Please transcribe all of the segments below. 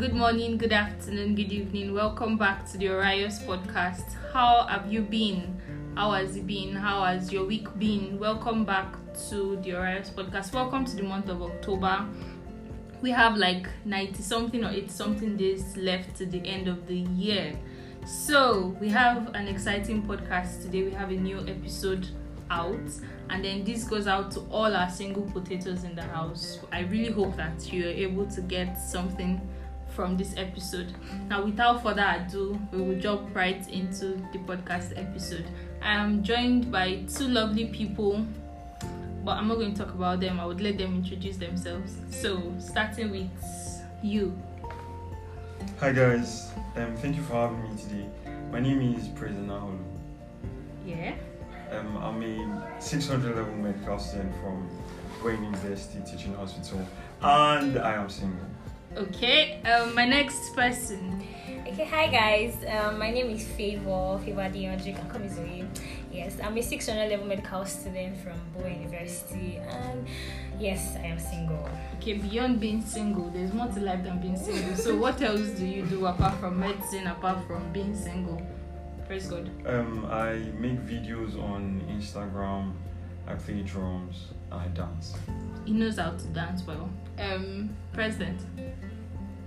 Good morning, good afternoon, good evening. Welcome back to the Orius podcast. How have you been? How has it been? How has your week been? Welcome back to the Orius podcast. Welcome to the month of October. We have like 90 something or 80 something days left to the end of the year. So, we have an exciting podcast today. We have a new episode out and then this goes out to all our single potatoes in the house i really hope that you're able to get something from this episode. Now without further ado we will jump right into the podcast episode. I am joined by two lovely people but i'm not going to talk about them. I would let them introduce themselves. So starting with you. Hi guys, um, thank you for having me today. My name is PraiseGod Enaholo. yeah. Um, I'm a 600 level medical student from Wayne University Teaching Hospital, and I am single. Okay um my next person Okay, hi guys. Um, my name is Favor Favor Adeyanju. You can call. Yes, I'm a 600 level medical student from Bowen University, and yes, I am single. Okay, beyond being single, there's more to life than being single. So, what else do you do apart from medicine, apart from being single? Praise God. Um, I make videos on Instagram, I play drums, I dance. He knows how to dance well. Um, President.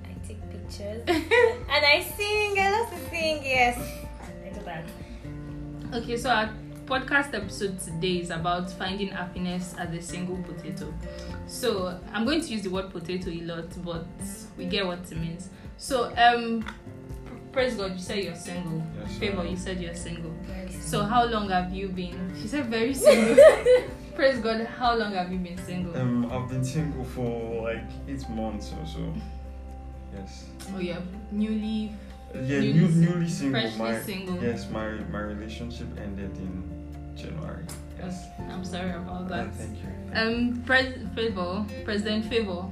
I take pictures and I sing. I love to sing. Yes, I do that. Okay, so our podcast episode today is about finding happiness as a single potato. So, I'm going to use the word potato a lot, but we get what it means. So, um, praise God, you said you're single. Yes, Favor, you said you're single. Very So, how long have you been? She said very single. praise God, how long have you been single? Um, I've been single for like eight months or so. Yes. Oh yeah, newly Yeah, Newly new, newly single. freshly My single. yes, my my relationship ended in January. Yes. Okay, I'm sorry about Uh, that. thank you. Um, Pres- Favor, President Favor.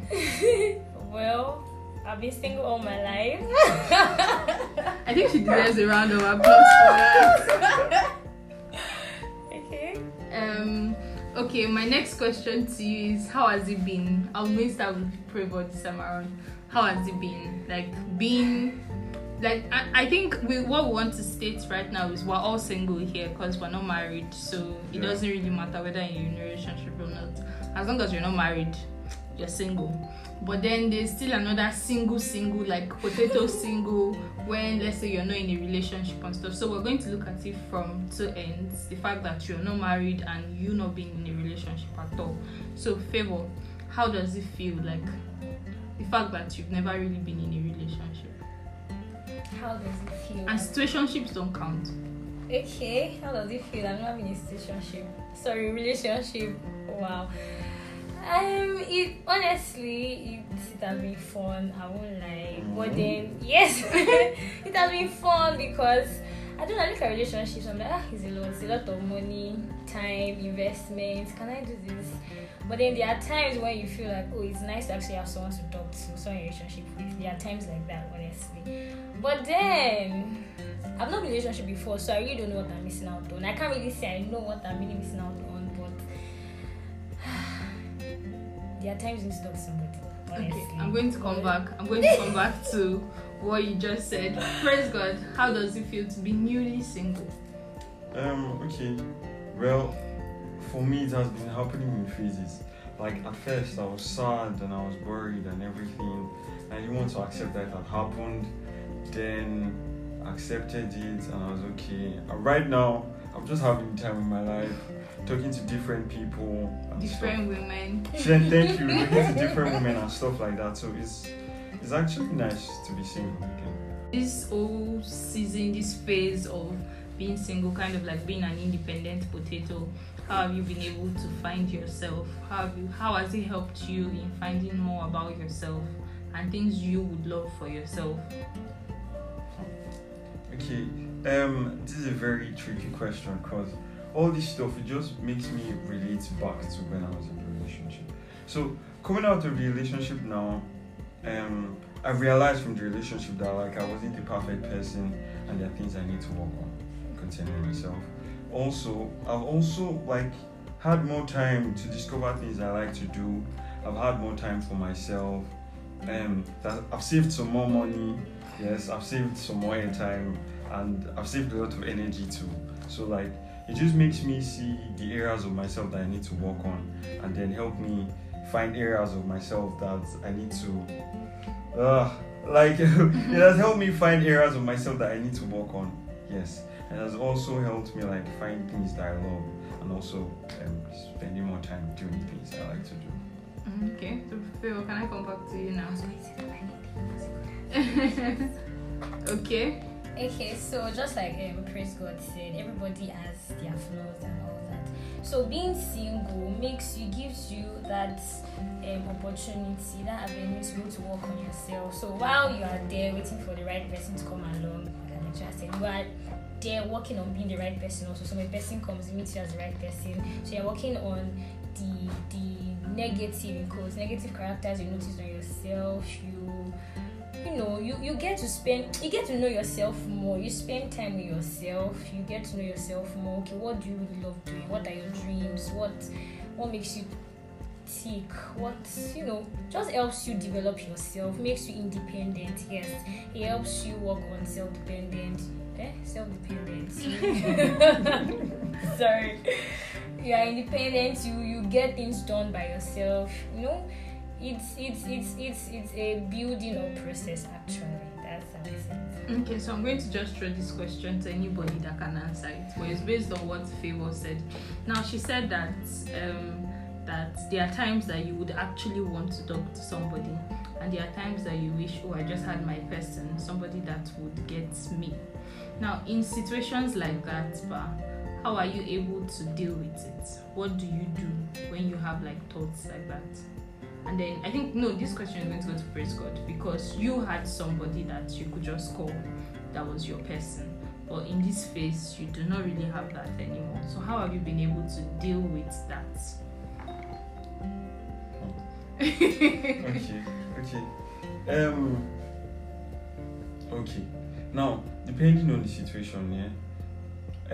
well. I've been single all my life. I think she deserves a round of applause for that. Okay, my next question to you is: How has it been? I'm going to start with Favor this time around. How has it been? Like being. Like I, I think we what we want to state right now is we're all single here because we're not married, so it Yeah. doesn't really matter whether you're in a relationship or not. As long as you're not married, you're single. But then there's still another single, single, like potato single, when let's say you're not in a relationship and stuff. So we're going to look at it from two ends the fact that you're not married and you not being in a relationship at all. So, favor, how does it feel like the fact that you've never really been in a relationship? How does it feel? And situationships don't count. Okay, how does it feel? I'm not in a situationship Sorry, relationship. Wow. Um, it honestly, it, it has been fun. I won't lie. But then, yes, it has been fun because I don't know. I look at relationships. I'm like, ah, it's a lot. It's a lot of money, time, investment. Can I do this? But then there are times when you feel like, oh, it's nice to actually have someone to talk to, someone in a relationship with. There are times like that, honestly. But then I've not been in a relationship before, so I really don't know what I'm missing out on. I can't really say I know what I'm really missing out on, there are times you need to talk to somebody. Honestly. Okay, I'm going to come back. I'm going to come back to what you just said. Praise God. How does it feel to be newly single? Um, okay. Well, for me, it has been happening in phases. Like, at first, I was sad and I was worried and everything. I didn't want to accept that it had happened. Then, accepted it and I was okay. And right now, I'm just having time in my life, talking to different people and Different women. Then, thank you. Talking to different women and stuff like that. So, it's, it's actually nice to be single again. This whole season, this phase of being single, kind of like being an independent potato, how have you been able to find yourself? How have you how has it helped you in finding more about yourself and things you would love for yourself? Okay, um, this is a very tricky question because all this stuff it just makes me relate back to when I was in a relationship. So coming out of the relationship now, um, I realized from the relationship that like I wasn't the perfect person and there are things I need to work on concerning myself. Also, I've also like had more time to discover things I like to do. I've had more time for myself um, that I've saved some more money. Yes, I've saved some more time, and I've saved a lot of energy too. So like, it just makes me see the areas of myself that I need to work on, and then help me find areas of myself that I need to. Uh, like it has helped me find areas of myself that I need to work on. Yes, it has also helped me like find things that I love, and also um, spending more time doing things I like to do. Okay, so Phil, can I come back to you now? okay. Okay, so just like um, Praise God said, everybody has their flaws and all that. So being single makes you gives you that um, opportunity, that avenue to able to work on yourself. So while you are there waiting for the right person to come along, like I lecturer said, you are there working on being the right person also. So when person comes, meets you as the right person. So you're working on the the negative quotes, negative characters you notice on yourself. You you know you, you get to spend you get to know yourself more. You spend time with yourself. You get to know yourself more. Okay what do you really love doing? What are your dreams? What what makes you tick? What you know just helps you develop yourself makes you independent yes. It helps you work on self-dependent eh? Self-dependent sorry. You are independent you you get things done by yourself you know it's it's it's it's it's a building up process actually that's. Okay, so I'm going to just throw this question to anybody that can answer it, but it's based on what Favor said. Now, she said that um, that there are times that you would actually want to talk to somebody, and there are times that you wish, oh, I just had my person, somebody that would get me. Now, in situations like that, Ba, how are you able to deal with it? What do you do when you have like thoughts like that? And then I think no, this question is going to go to praise God because you had somebody that you could just call that was your person. But in this phase, you do not really have that anymore. So how have you been able to deal with that? okay, okay. Um. Okay. Now, depending on the situation, yeah.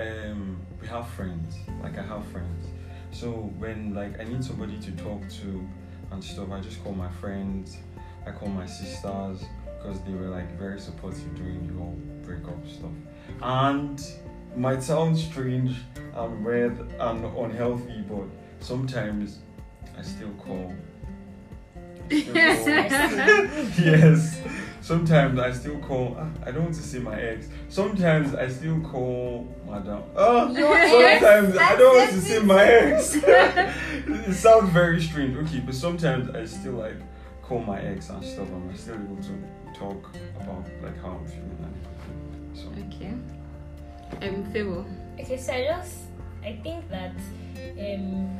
Um, we have friends. Like I have friends. So when like I need somebody to talk to and stuff, I just call my friends. I call my sisters because they were like very supportive during the whole breakup stuff. And might sound strange and weird and unhealthy, but sometimes I still call. I still call- yes. Sometimes I still call. ah, I don't want to say my ex. Sometimes I still call madam. Oh, Your ex? sometimes I don't want to Accept say my ex. it sounds very strange. Okay, but sometimes I still like call my ex and stuff, and I'm still able to talk about like how I'm feeling and everything. So Okay. I'm um, Favor. Okay, so I just I think that um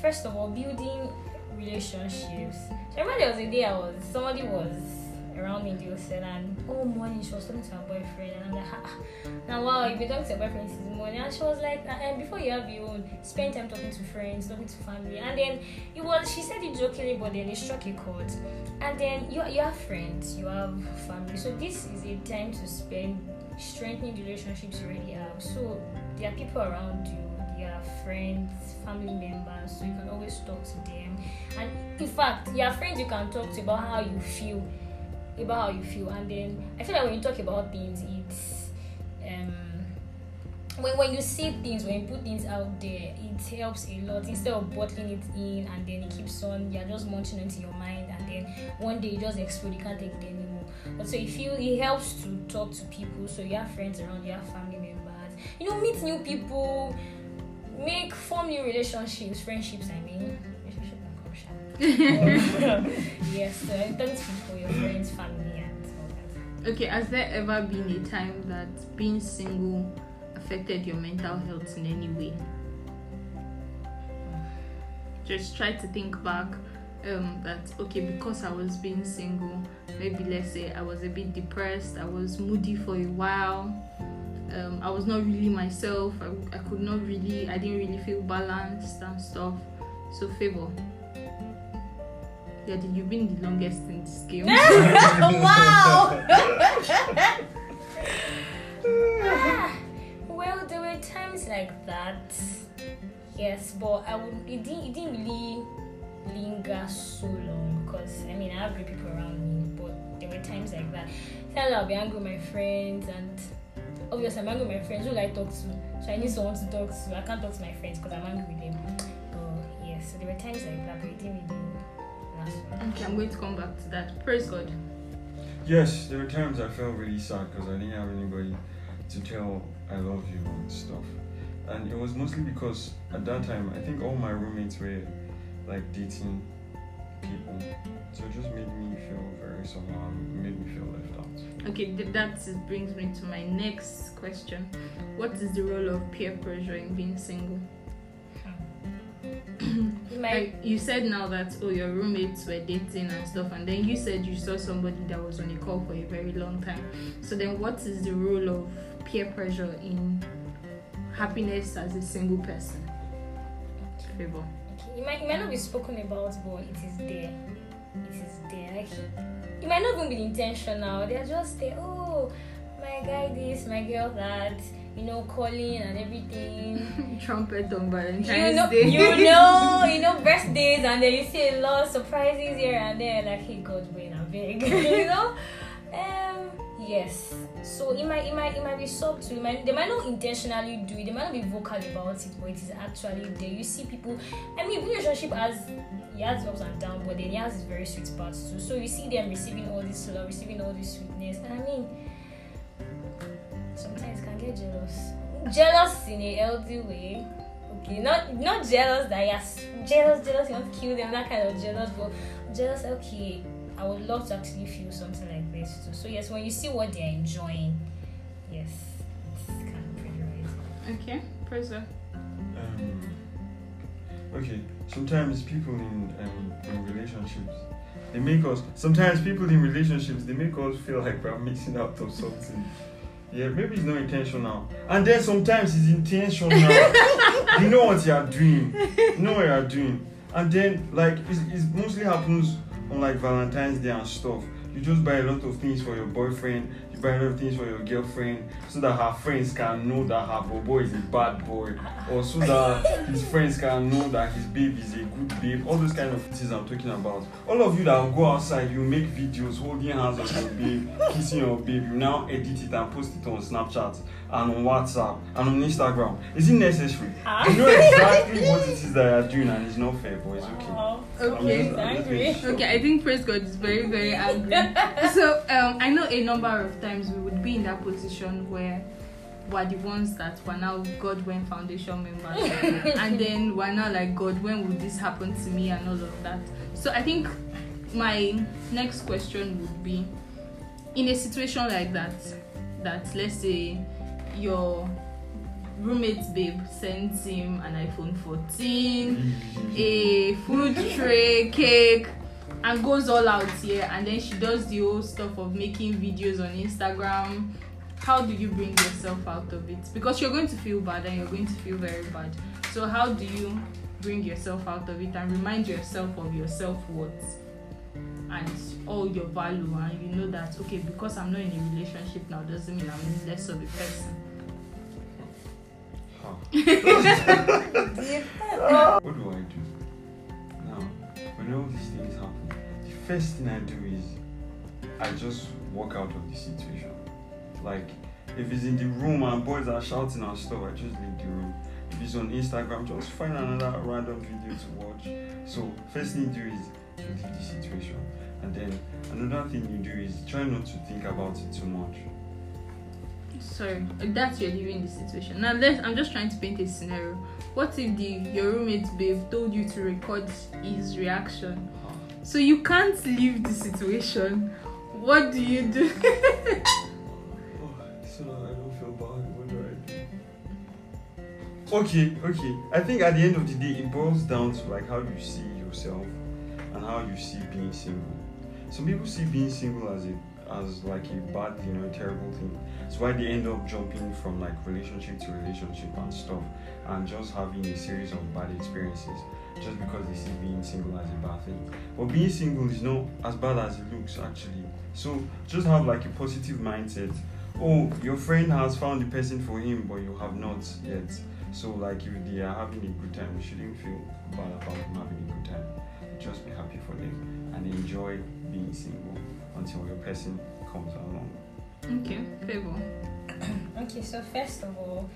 first of all building relationships. I remember there was a day I was somebody was around me in the hostel and all morning she was talking to her boyfriend. And I'm like now wow you've been talking to your boyfriend since morning and she was like "Ah, and before you have your own spend time talking to friends talking to family. And then it was she said it jokingly but then it struck a chord. And then you, you have friends you have family so this is a time to spend strengthening the relationships you already have. So there are people around you, are friends, family members, so you can always talk to them. And in fact, are friends you can talk to about how you feel, about how you feel. And then I feel like when you talk about things, it's um when, when you say things, when you put things out there, it helps a lot instead of bottling it in and then it keeps on, you're just munching into your mind and then one day you just explode, you can't take it anymore. But so if you it helps to talk to people, so you have friends around, you have family members, you know, meet new people, make form new relationships, friendships, I mean. Yes, so I to people, your friends, family, and all that. Okay, has there ever been a time that being single affected your mental health in any way? Just try to think back um, that, okay, because I was being single, maybe let's say I was a bit depressed, I was moody for a while, um, I was not really myself, I, I could not really, I didn't really feel balanced and stuff. So, favor. Yeah, you've been the longest in this game. wow! Ah, well, there were times like that. Yes, but I would. It didn't. It didn't really linger so long because I mean I have great people around me, but there were times like that. Sometimes I'll be angry with my friends, and obviously I'm angry with my friends who I talk to, so I need someone to talk to. I can't talk to my friends because I'm angry with them. But yeah, so there were times like that, but it didn't really last. long. Okay, I'm going to come back to that. Praise God. Yes, there were times I felt really sad because I didn't have anybody to tell I love you and stuff. And it was mostly because at that time I think all my roommates were like dating people. So it just made me feel very somehow made me feel left out. Okay, that brings me to my next question. What is the role of peer pressure in being single? You Like you said now that oh your roommates were dating and stuff, and then you said you saw somebody that was on a call for a very long time. So then, what is the role of peer pressure in happiness as a single person? Favor. Okay, it might, it might not be spoken about, but it is there. It is there. Like, it might not even be intentional. They're just there. Oh, my guy this, my girl that. You know, calling and everything. Trumpet on Valentine's You know, Day. you know, you know, birthdays, and then you see a lot of surprises here and there. Like, hey, God, wait, I'm big. you know. Um. Yes. So it might, it might, it might be subtle. It might, they might not intentionally do it. They might not be vocal about it, but it is actually there. You see people. I mean, relationship has it has ups and downs, but then it has its very sweet parts too. So you see them receiving all this love, receiving all this sweetness, and I mean, sometimes can get jealous. Jealous in a healthy way. Okay, not not jealous that yes, jealous, jealous. You want to kill them, that kind of jealous, but jealous. Okay, I would love to actually feel something like this too. So yes, when you see what they're enjoying, yes, it's kind of pressurizing. Okay, praise God. Um, okay, sometimes people in um, in relationships they make us. Sometimes people in relationships they make us feel like we're missing out of something. Yeah, maybe it's not intentional, and then sometimes it's intentional. you know what you are doing. You know what you are doing, and then like it mostly happens on like Valentine's Day and stuff. You just buy a lot of things for your boyfriend. random things for your girlfriend. So that her friends can know that her bobo is a bad boy. Or so that his friends can know that his babe is a good babe. All those kind of things i'm talking about. All of you that go outside you make videos holding hands on your babe kissing your babe. You now edit it and post it on snapchat. And on WhatsApp and on Instagram. Is it necessary? Ah. You know exactly what it is that you're doing, and it's not fair, but it's okay. Wow. Okay. I'm just- I'm Angry. sure. Okay, I think praise God is very, very angry. so um, I know a number of times we would be in that position where we're the ones that were now God when foundation members, and then we're now like God, when would this happen to me and all of that. So I think my next question would be, in a situation like that, that let's say your roommate babe sends him an iPhone 14 a food tray, cake, and goes all out here. And then she does the whole stuff of making videos on Instagram. How do you bring yourself out of it? Because you're going to feel bad and you're going to feel very bad. So, how do you bring yourself out of it and remind yourself of your self worth and all your value? And you know that, okay, because I'm not in a relationship now doesn't mean I'm less of a person. What do I do? Now, when all these things happen, the first thing I do is I just walk out of the situation. Like, if it's in the room and boys are shouting and stuff, I just leave the room. If it's on Instagram, just find another random video to watch. So, first thing you do is leave the situation. And then another thing you do is try not to think about it too much. Sorry, that's you're leaving the situation. Now let's I'm just trying to paint a scenario. What if the your roommate babe told you to record his reaction? So you can't leave the situation. What do you do? Do? Okay, okay. I think at the end of the day, it boils down to like how you see yourself and how you see being single. Some people see being single as a as like a bad thing or a terrible thing. That's why they end up jumping from like relationship to relationship and stuff, and just having a series of bad experiences just because they see being single as a bad thing. But being single is not as bad as it looks actually. So just have like a positive mindset oh your friend has found the person for him but you have not yet so like if they are having a good time you shouldn't feel bad about them having a good time just be happy for them and enjoy being single until your person comes along. Okay, favor. Okay, so first of all,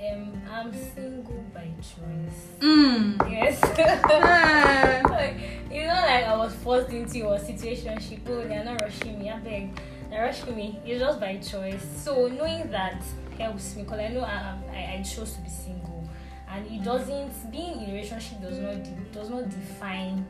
um, I'm single by choice. Mm. Yes. Like, you know, like I was forced into a situation. She oh, they're not rushing me. I beg, they're rushing me. It's just by choice. So knowing that helps me because I know I, I I chose to be single, and it doesn't being in a relationship does not de- does not define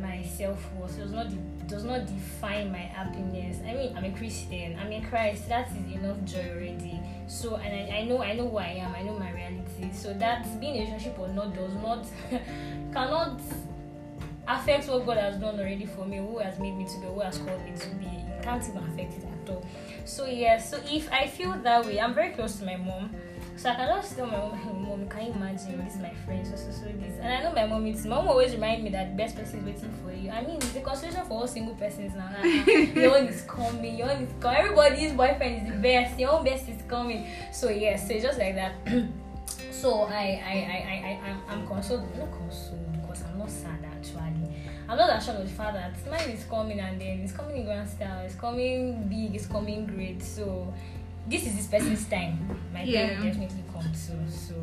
my self worth. Does not de- does not define my happiness. I mean, I'm a Christian. I'm in Christ. That is enough joy already. So, and I, I know I know who I am. I know my reality. So that being in a relationship or not does not cannot affect what God has done already for me, who has made me to be, who has called me to be. It can't even affect it at all. So yes, so if I feel that way, I'm very close to my mom. So I can just tell my mom, mom, can you imagine this is my friend, so so so this. And I know my mom is mom always remind me that the best person is waiting for you. I mean it's a consolation for all single persons now. Ah, your own is coming, your own is coming. Everybody's boyfriend is the best, your own best is coming. So yes, so it's just like that. so I I I I, I I'm, I'm consoled not consoled because I'm not sad actually. I'm not assured of the fact that mine is coming and then it's coming in grand style, it's coming big, it's coming great. So this is this person's time. My Yeah. time will definitely come soon. So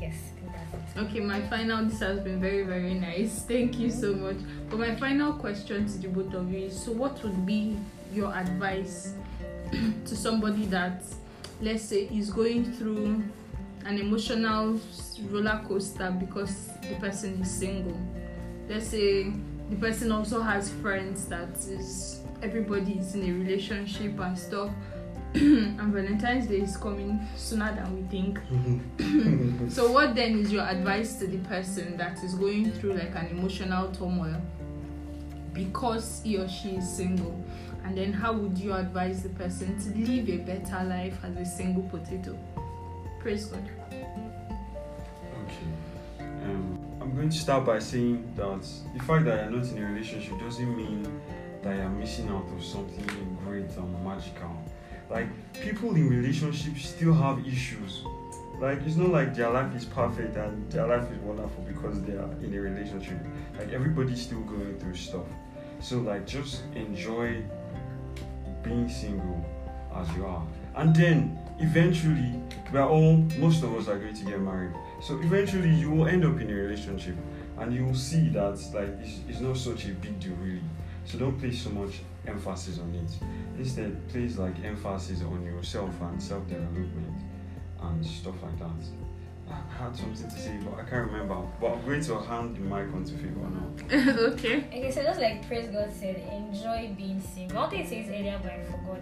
yes, that's it. Okay, my final. This has been very, very nice. Thank you so much. But my final question to the both of you is: So, what would be your advice to somebody that, let's say, is going through an emotional roller coaster because the person is single? Let's say the person also has friends that is everybody is in a relationship and stuff. and Valentine's Day is coming sooner than we think. So, what then is your advice to the person that is going through like an emotional turmoil because he or she is single? And then, how would you advise the person to live a better life as a single potato? Praise God. Okay. Um, I'm going to start by saying that the fact that you're not in a relationship doesn't mean that you're missing out on something great and magical. Like people in relationships still have issues. Like it's not like their life is perfect and their life is wonderful because they are in a relationship. Like everybody's still going through stuff. So like just enjoy being single as you are. And then eventually we are all most of us are going to get married. So eventually you will end up in a relationship and you will see that like it's, it's not such a big deal really. So don't place so much emphasis on it. Instead, place like emphasis on yourself and self-development and stuff like that. I had something to say, but I can't remember. But I'm going to hand the mic on to Figure now. okay. Okay, so just like Praise God said, enjoy being single. One thing it says earlier, but I forgot.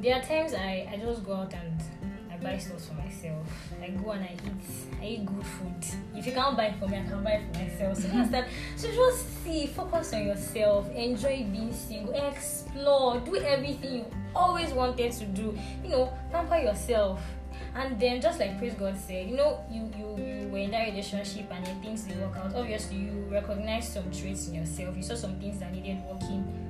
There are times I, I just go out and I buy stuff for myself. I go and I eat. I eat good food. If you can't buy for me, I can buy for myself. So that's that. So just see, focus on yourself. Enjoy being single. Explore. Do everything you always wanted to do. You know, pamper yourself. And then just like Praise God said, you know, you you you were in that relationship and then things didn't work out. Obviously, you recognized some traits in yourself. You saw some things that needed working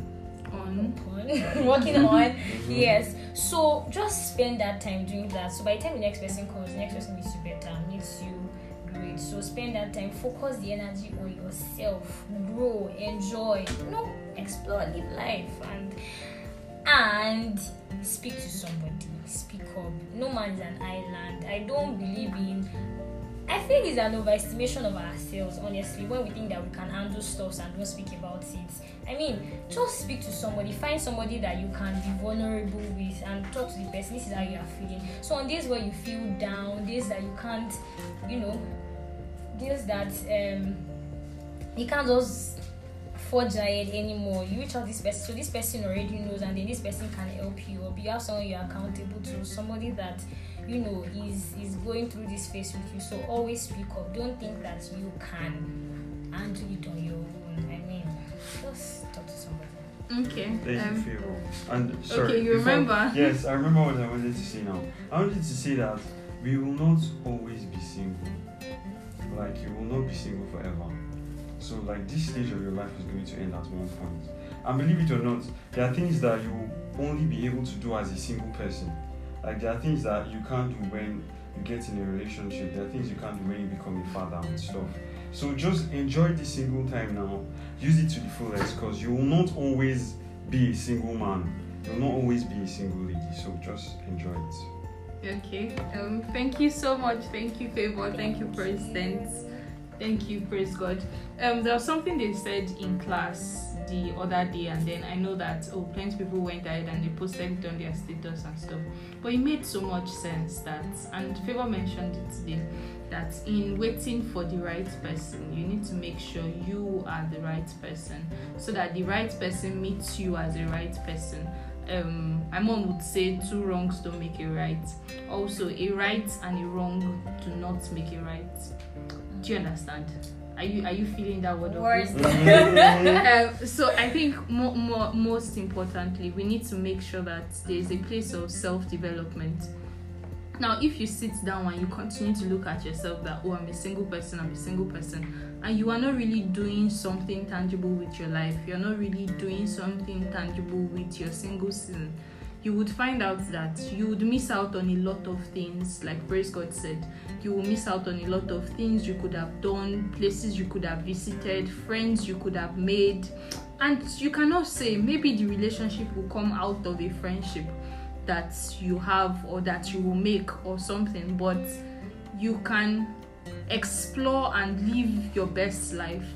On. on, working on. Mm-hmm. Yes. So just spend that time doing that. So by the time the next person comes, the next person meets you better, meets you great. So spend that time, focus the energy on yourself, grow, enjoy, you know, explore, live life, and and speak to somebody. Speak up. No man is an island. I don't believe in Feel it's an overestimation of ourselves, honestly, when we think that we can handle stuff and don't speak about it. I mean, just speak to somebody, find somebody that you can be vulnerable with, and talk to the person. This is how you are feeling. So, on days where you feel down, days that you can't, you know, days that um, you can't just forge ahead anymore, you reach out this person. So, this person already knows, and then this person can help you, or you have someone you're accountable to, somebody that you know is is going through this phase with you so always speak up don't think that you can handle it on your own i mean just talk to somebody Okay. Thank you, Um, Favor. And sorry. Okay, you before- remember? Yes, I remember what I wanted to say now. I wanted to say that we will not always be single. Like you will not be single forever. So like this stage of your life is going to end at one point. And believe it or not, there are things that you will only be able to do as a single person. Like there are things that you can't do when you get in a relationship. There are things you can't do when you become a father and stuff. So just enjoy this single time now. Use it to the fullest because you will not always be a single man. You will not always be a single lady. So just enjoy it. Okay. Um. Thank you so much. Thank you, Favor. Thank you, President. Thank you, praise God. Um, there was something they said in class the other day, and then I know that oh, plenty of people went ahead and they posted it on their status and stuff. But it made so much sense that, and Favor mentioned it today, that in waiting for the right person, you need to make sure you are the right person, so that the right person meets you as a right person. Um, my mom would say two wrongs don't make a right. Also, a right and a wrong do not make a right. Do you understand? Are you are you feeling that word of Words. um, so I think mo- mo- most importantly, we need to make sure that there is a place of self development. Now, if you sit down and you continue to look at yourself that oh, I'm a single person, I'm a single person, and you are not really doing something tangible with your life, you're not really doing something tangible with your single season, you would find out that you would miss out on a lot of things. Like Praise God said, you will miss out on a lot of things you could have done, places you could have visited, friends you could have made. And you cannot say maybe the relationship will come out of a friendship that you have or that you will make or something, but you can explore and live your best life.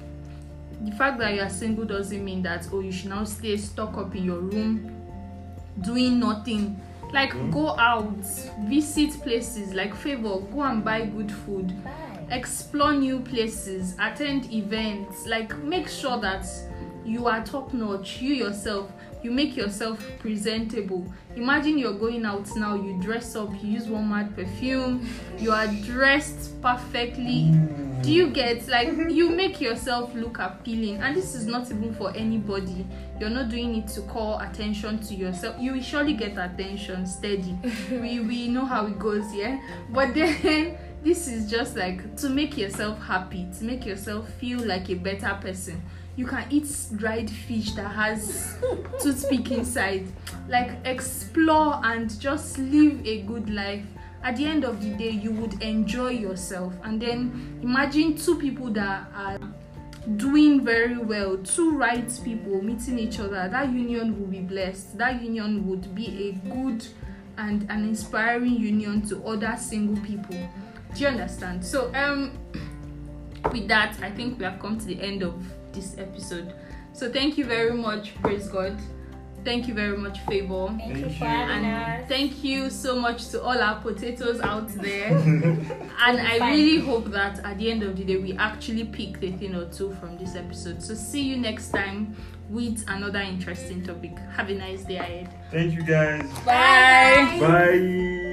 The fact that you are single doesn't mean that oh you should now stay stuck up in your room doing nothing. Like Mhm. go out, visit places like favor, go and buy good food, Bye. explore new places, attend events, like make sure that you are top notch, you yourself, you make yourself presentable. Imagine you're going out now, you dress up, you use one mad perfume, you are dressed perfectly. Do you get like you make yourself look appealing? And this is not even for anybody. You're not doing it to call attention to yourself. You will surely get attention steady. we we know how it goes, yeah. But then this is just like to make yourself happy, to make yourself feel like a better person. You can eat dried fish that has toothpick inside. Like explore and just live a good life. At the end of the day, you would enjoy yourself. And then imagine two people that are doing very well, two right people meeting each other. That union will be blessed. That union would be a good and an inspiring union to other single people. Do you understand? So um with that, I think we have come to the end of this episode. So thank you very much, praise God. Thank you very much, Favor. Thank, Thank you you. for having And us. thank you so much to all our potatoes out there. and I Fine. really hope that at the end of the day, we actually pick a thing or two from this episode. So, see you next time with another interesting topic. Have a nice day ahead. Thank you guys. Bye. Bye.